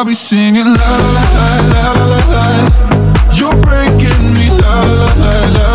I'll be singing la la la la la la. You're breaking me la la la la.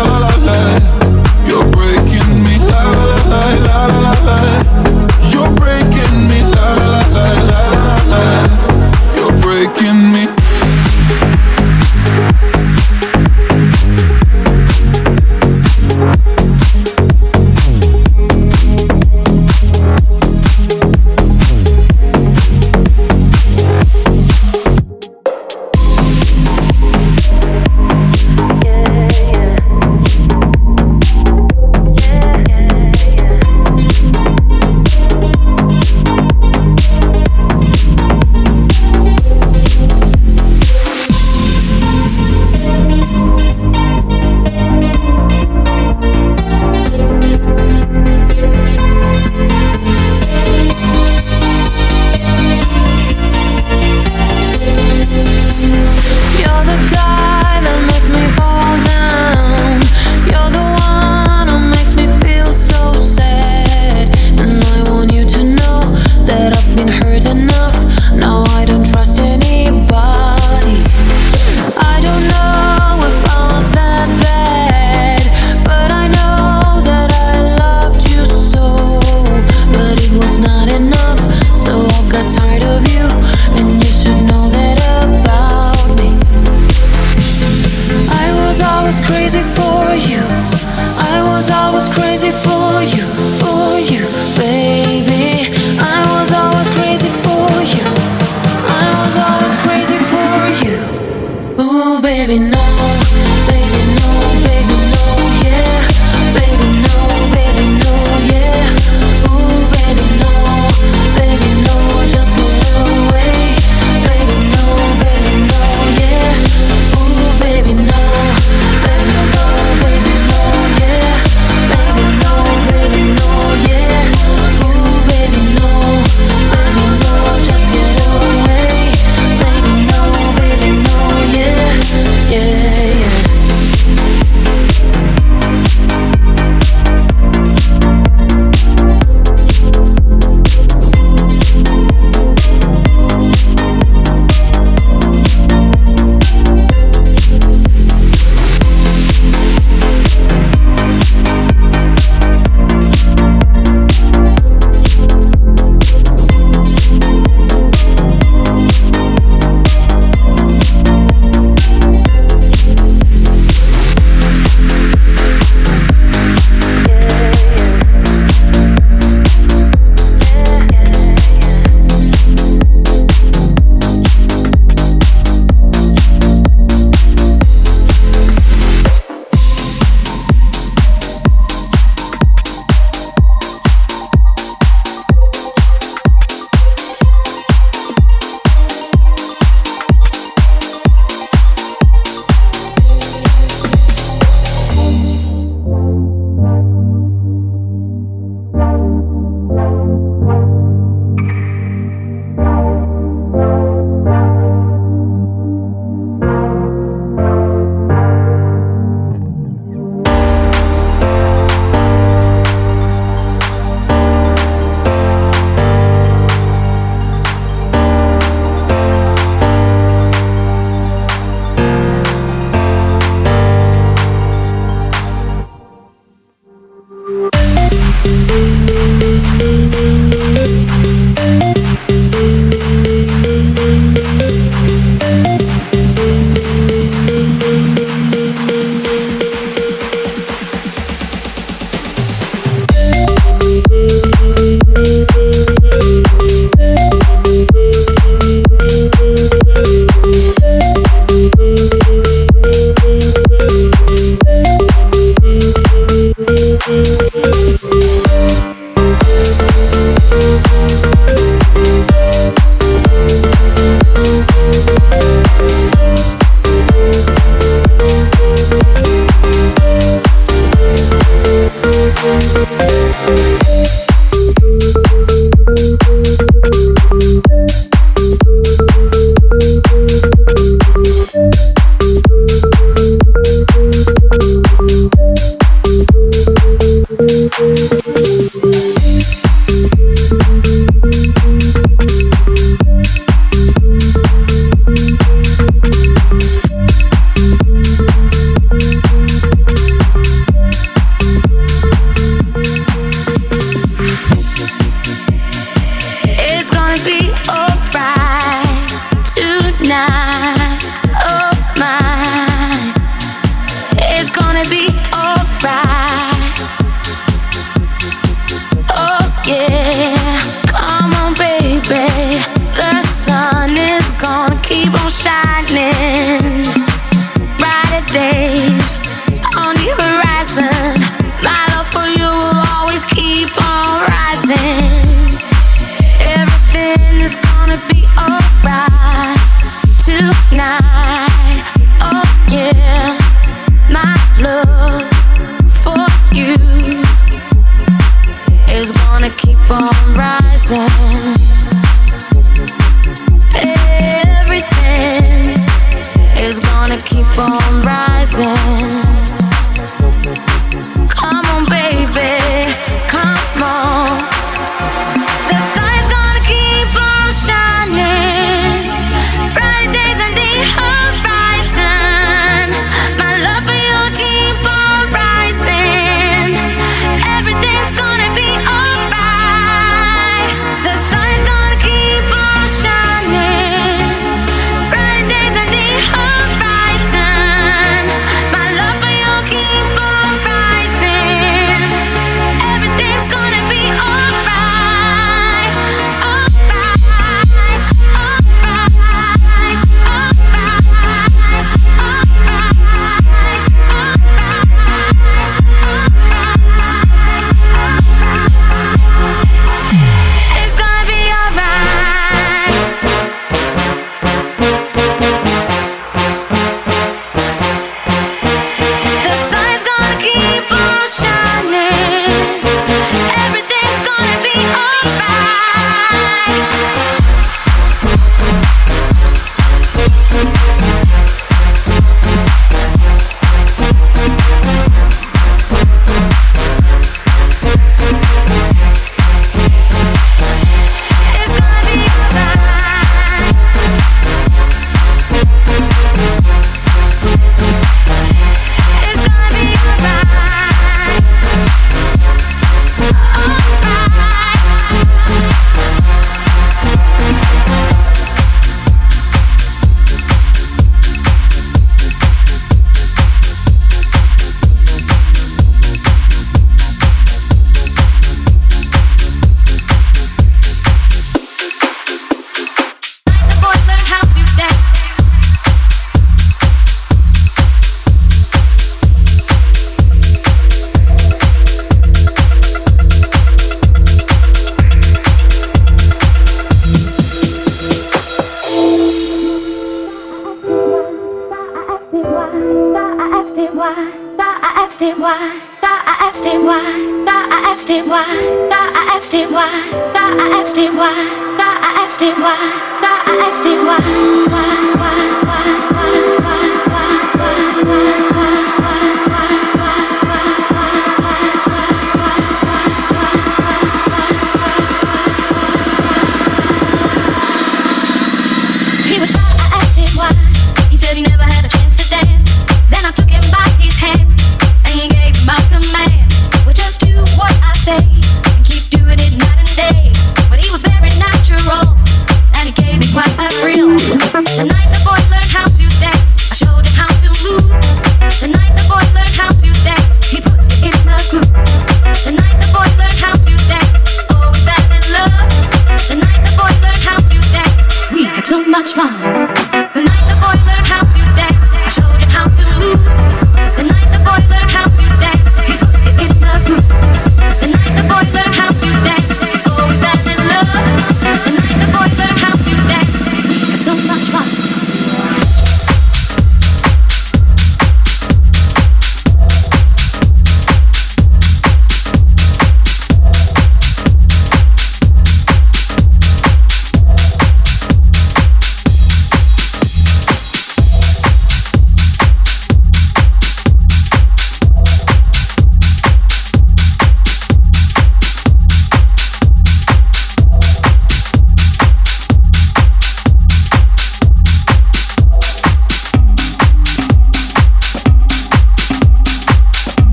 Thank you.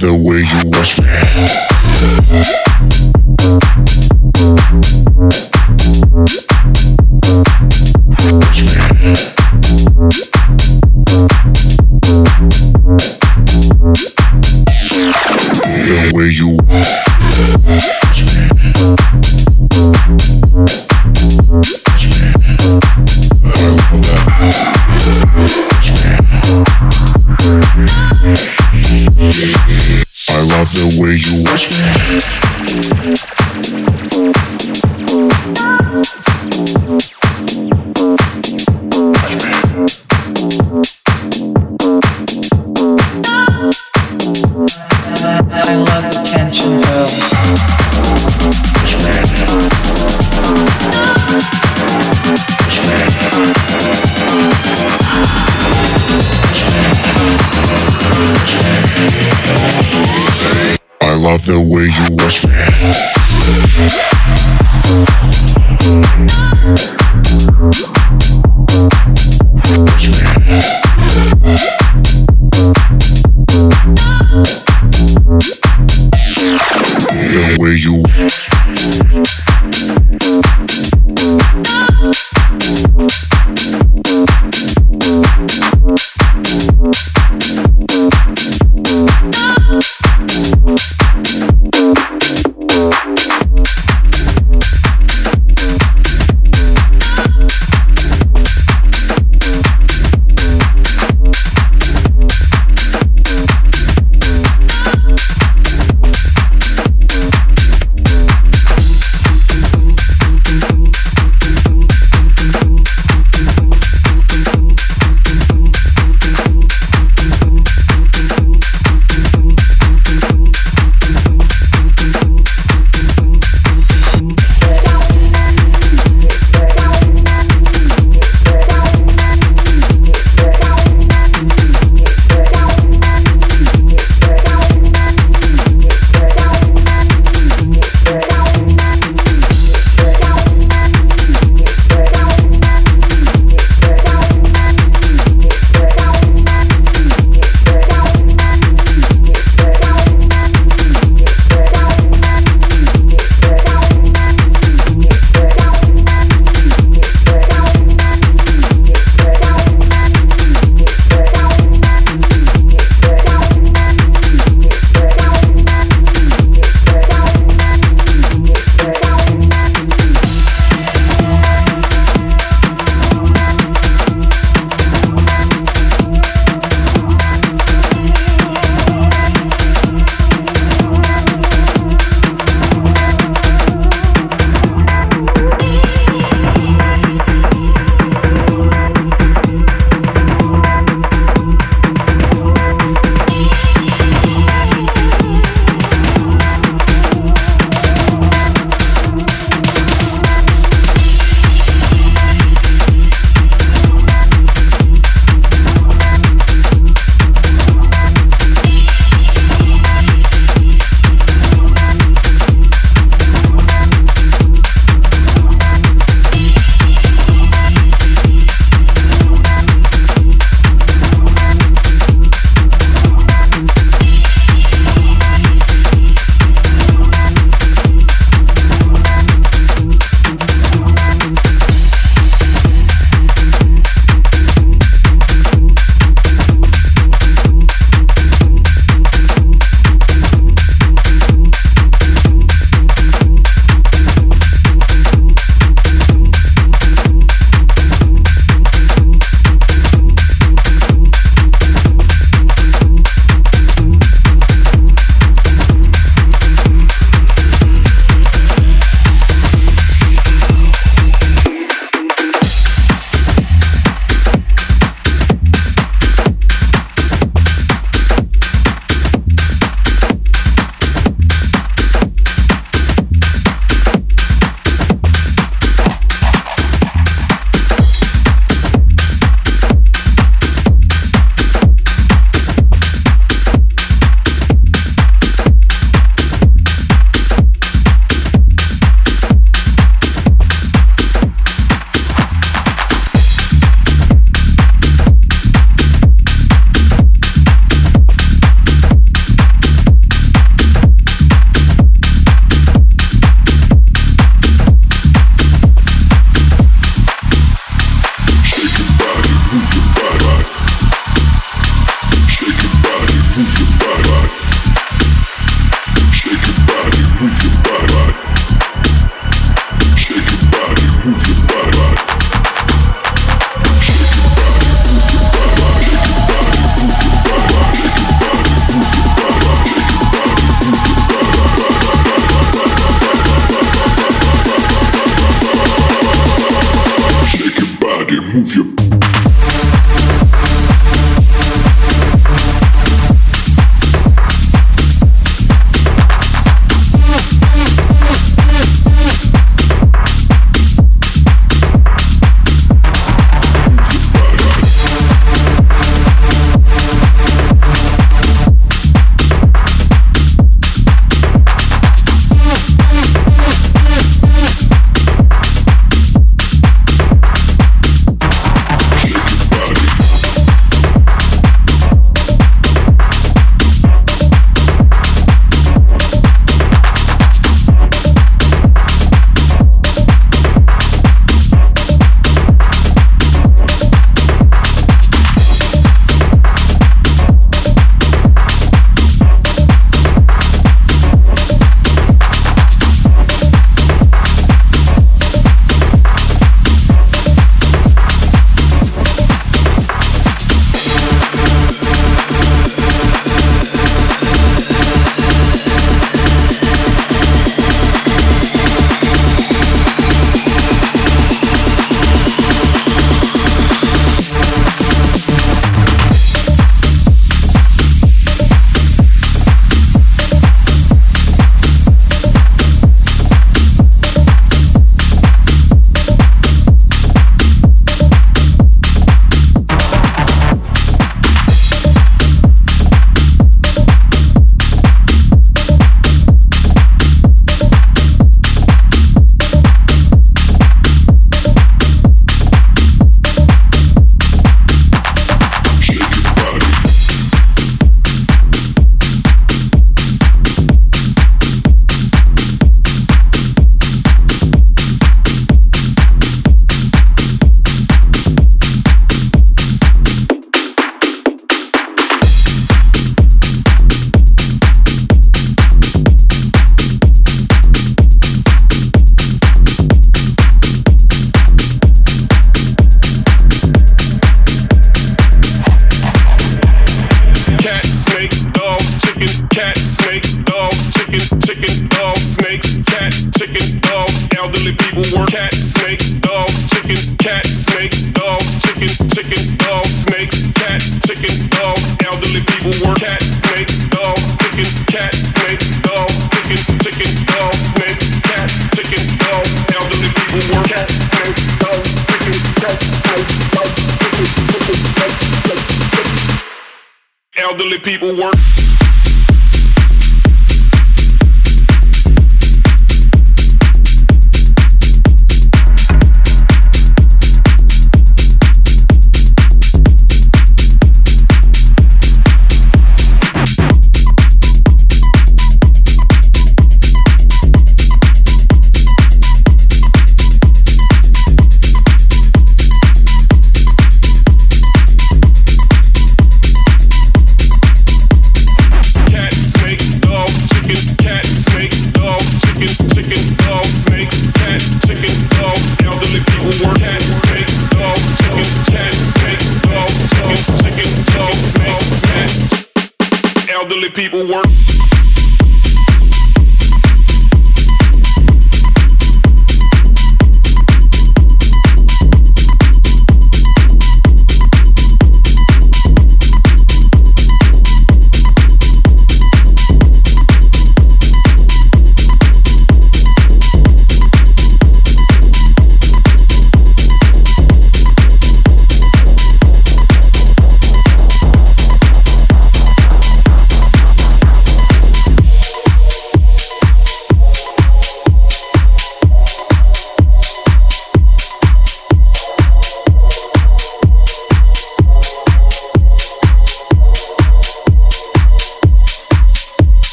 the way you watch me.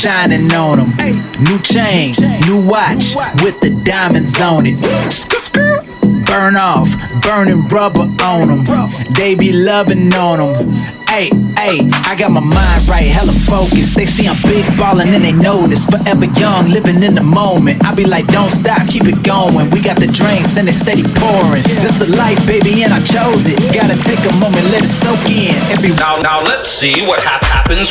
Shining on them. New chain, new watch with the diamonds on it. Burn off, burning rubber on them. They be loving on them. Hey, hey, I got my mind right, hella focused. They see I'm big ballin' and they notice. Forever young, living in the moment. I be like, don't stop, keep it going. We got the drinks and they steady pouring. This the life, baby, and I chose it. Gotta take a moment, let it soak in. Every now, now let's see what ha- happens.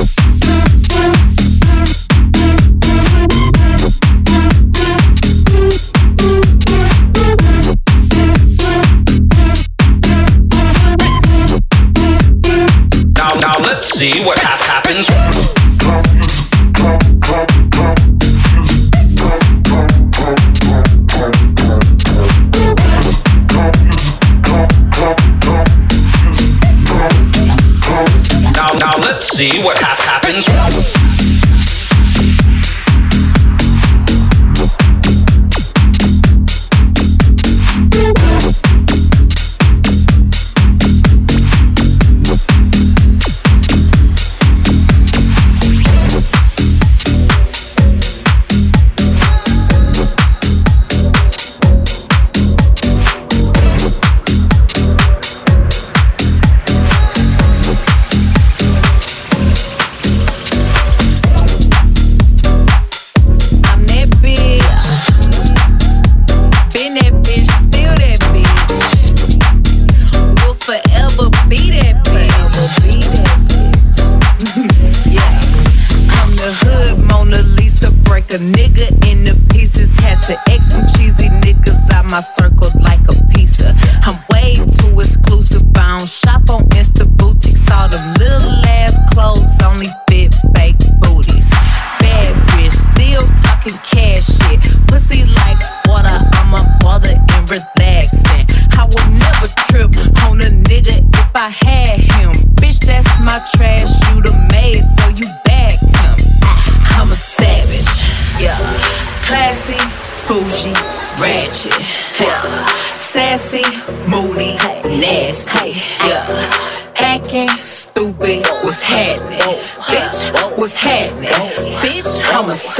happens.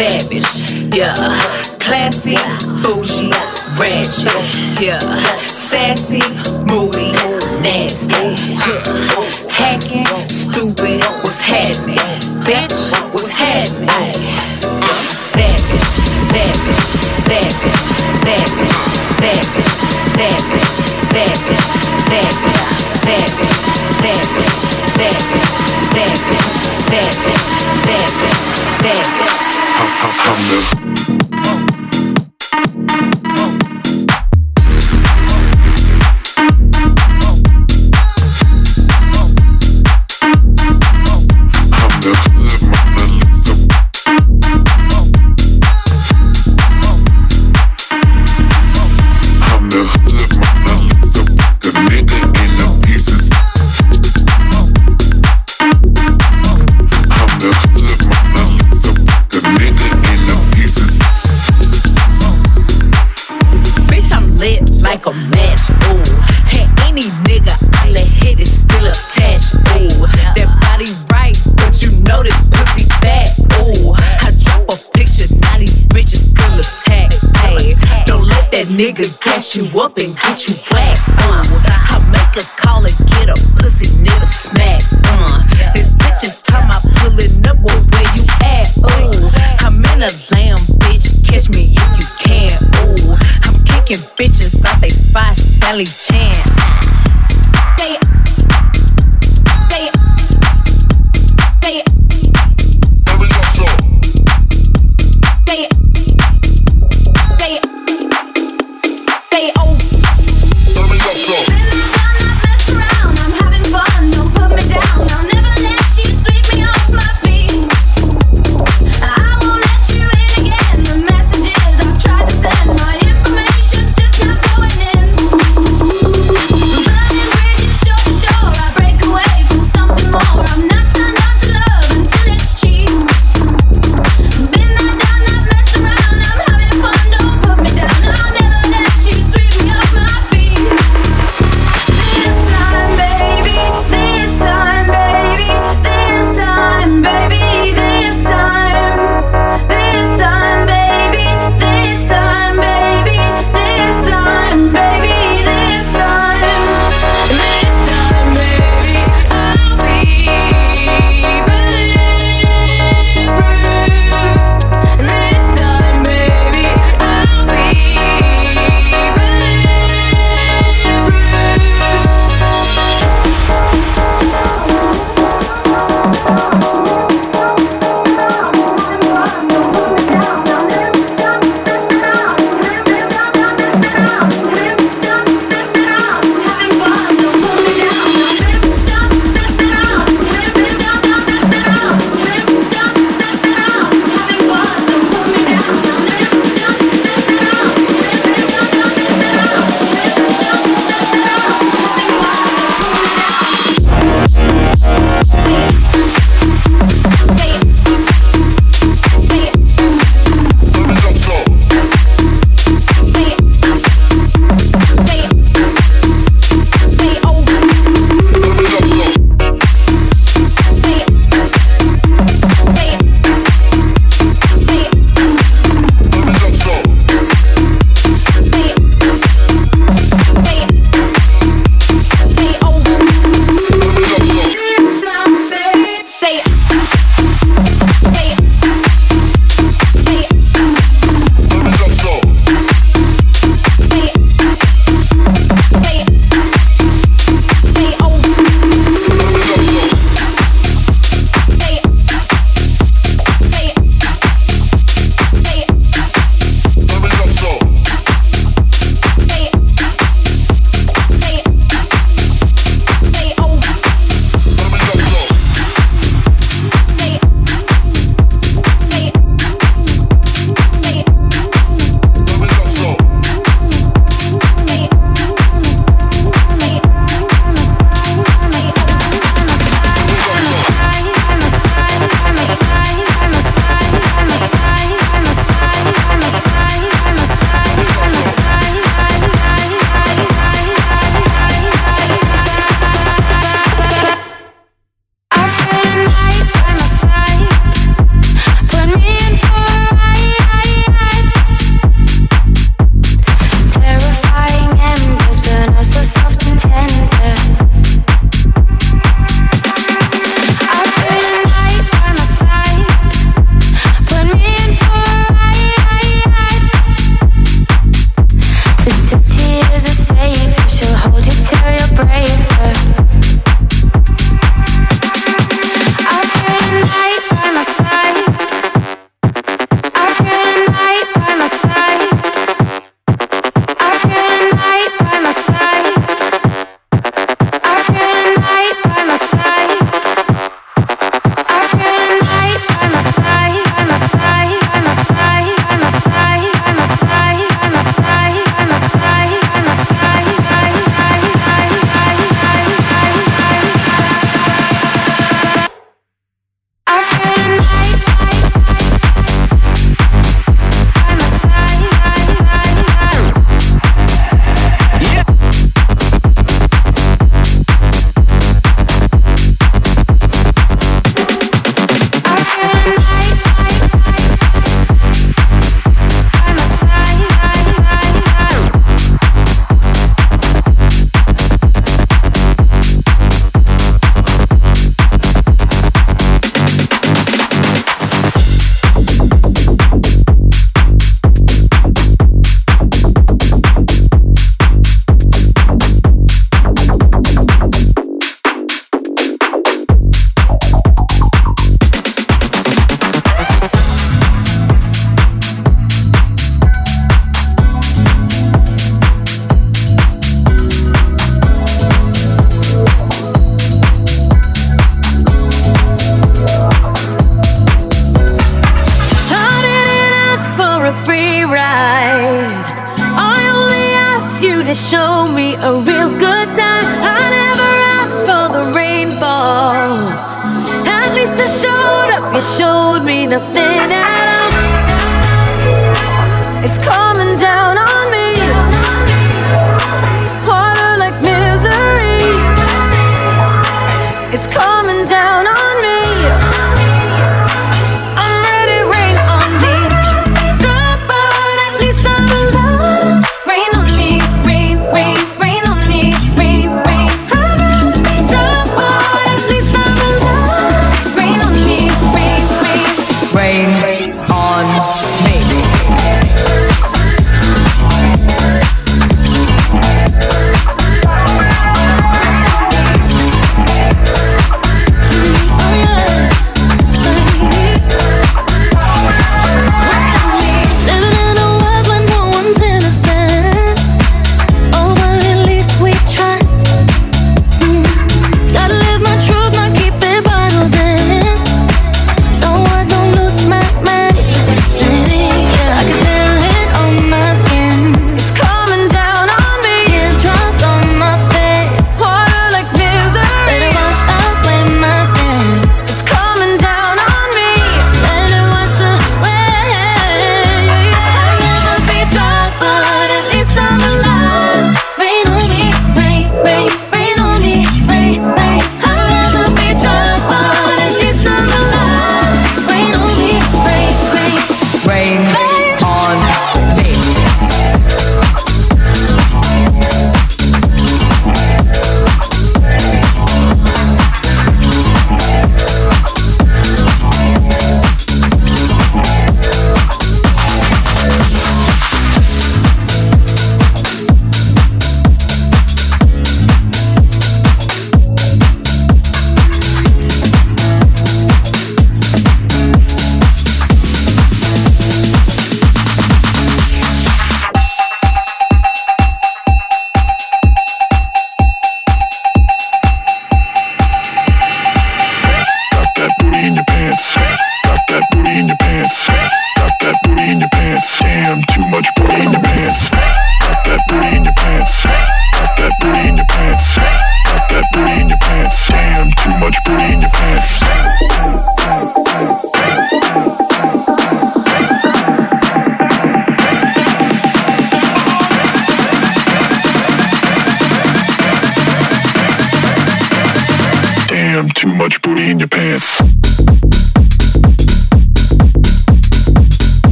Savage, yeah. Classy, bougie, ratchet, yeah. Sassy, moody, nasty, yeah. Hacking, stupid, what's happening? Bitch, what's happening? I'm a savage, savage, savage, savage, savage, savage, savage, savage, savage, savage, savage, savage, savage, savage, come to. Nigga gas you up and get you whacked, uh. I make a call and get a pussy nigga smack, uh. This bitch is time I pulling up, well, where you at, ooh. I'm in a lamb, bitch, catch me if you can, ooh. I'm kicking bitches out they spots, Sally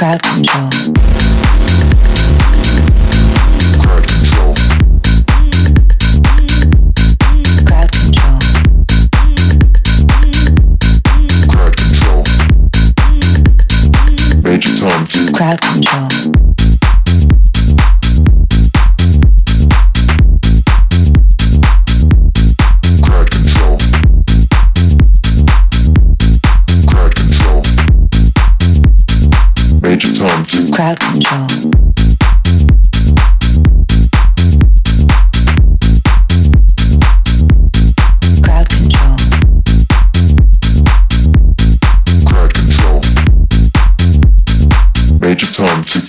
crowd control. Crowd control.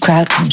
Crowd